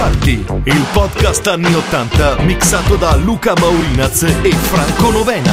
Party, il podcast anni 80 mixato da Luca Maurinaz e Franco Novena.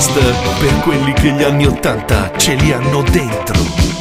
Podcast per quelli che gli anni Ottanta ce li hanno dentro.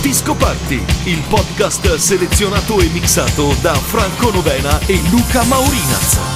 Disco Party, il podcast selezionato e mixato da Franco Novena e Luca Maurinaz.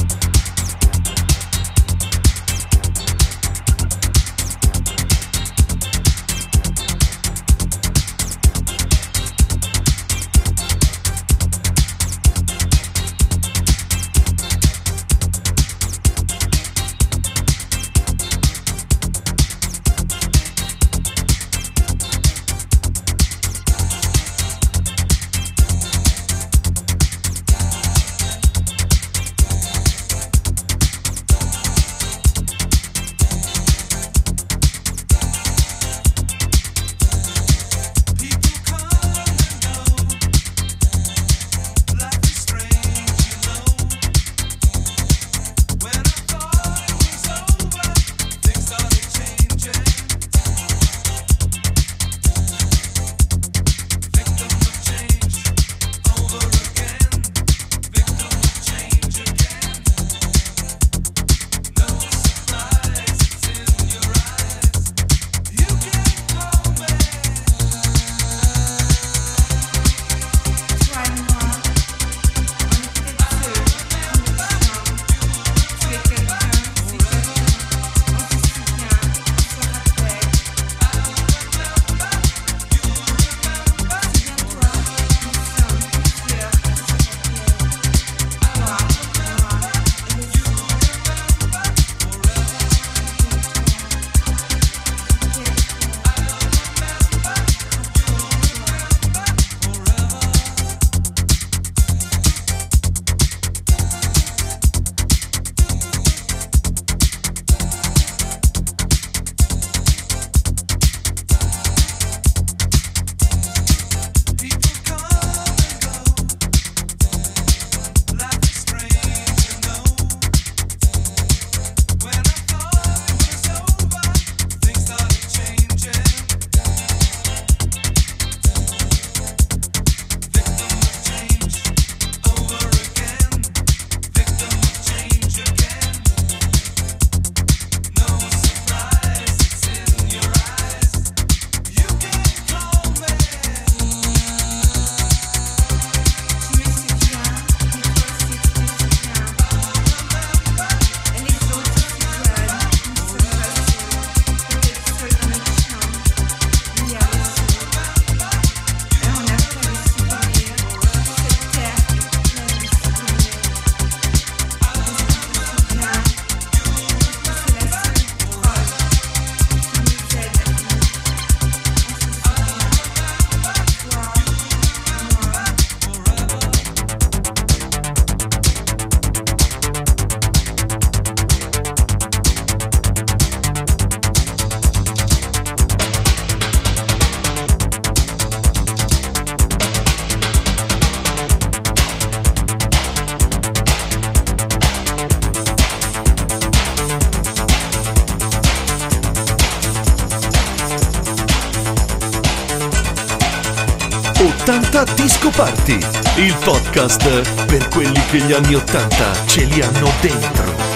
Disco Party, il podcast per quelli che gli anni Ottanta ce li hanno dentro.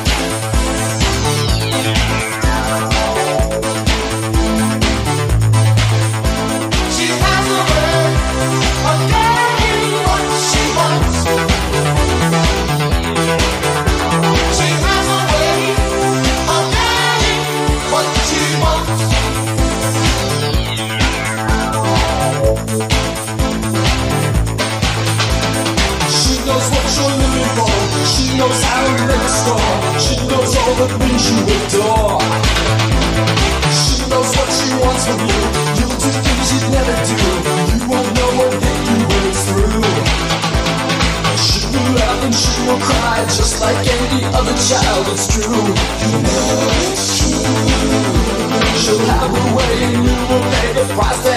Quase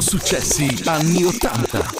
successi anni 80.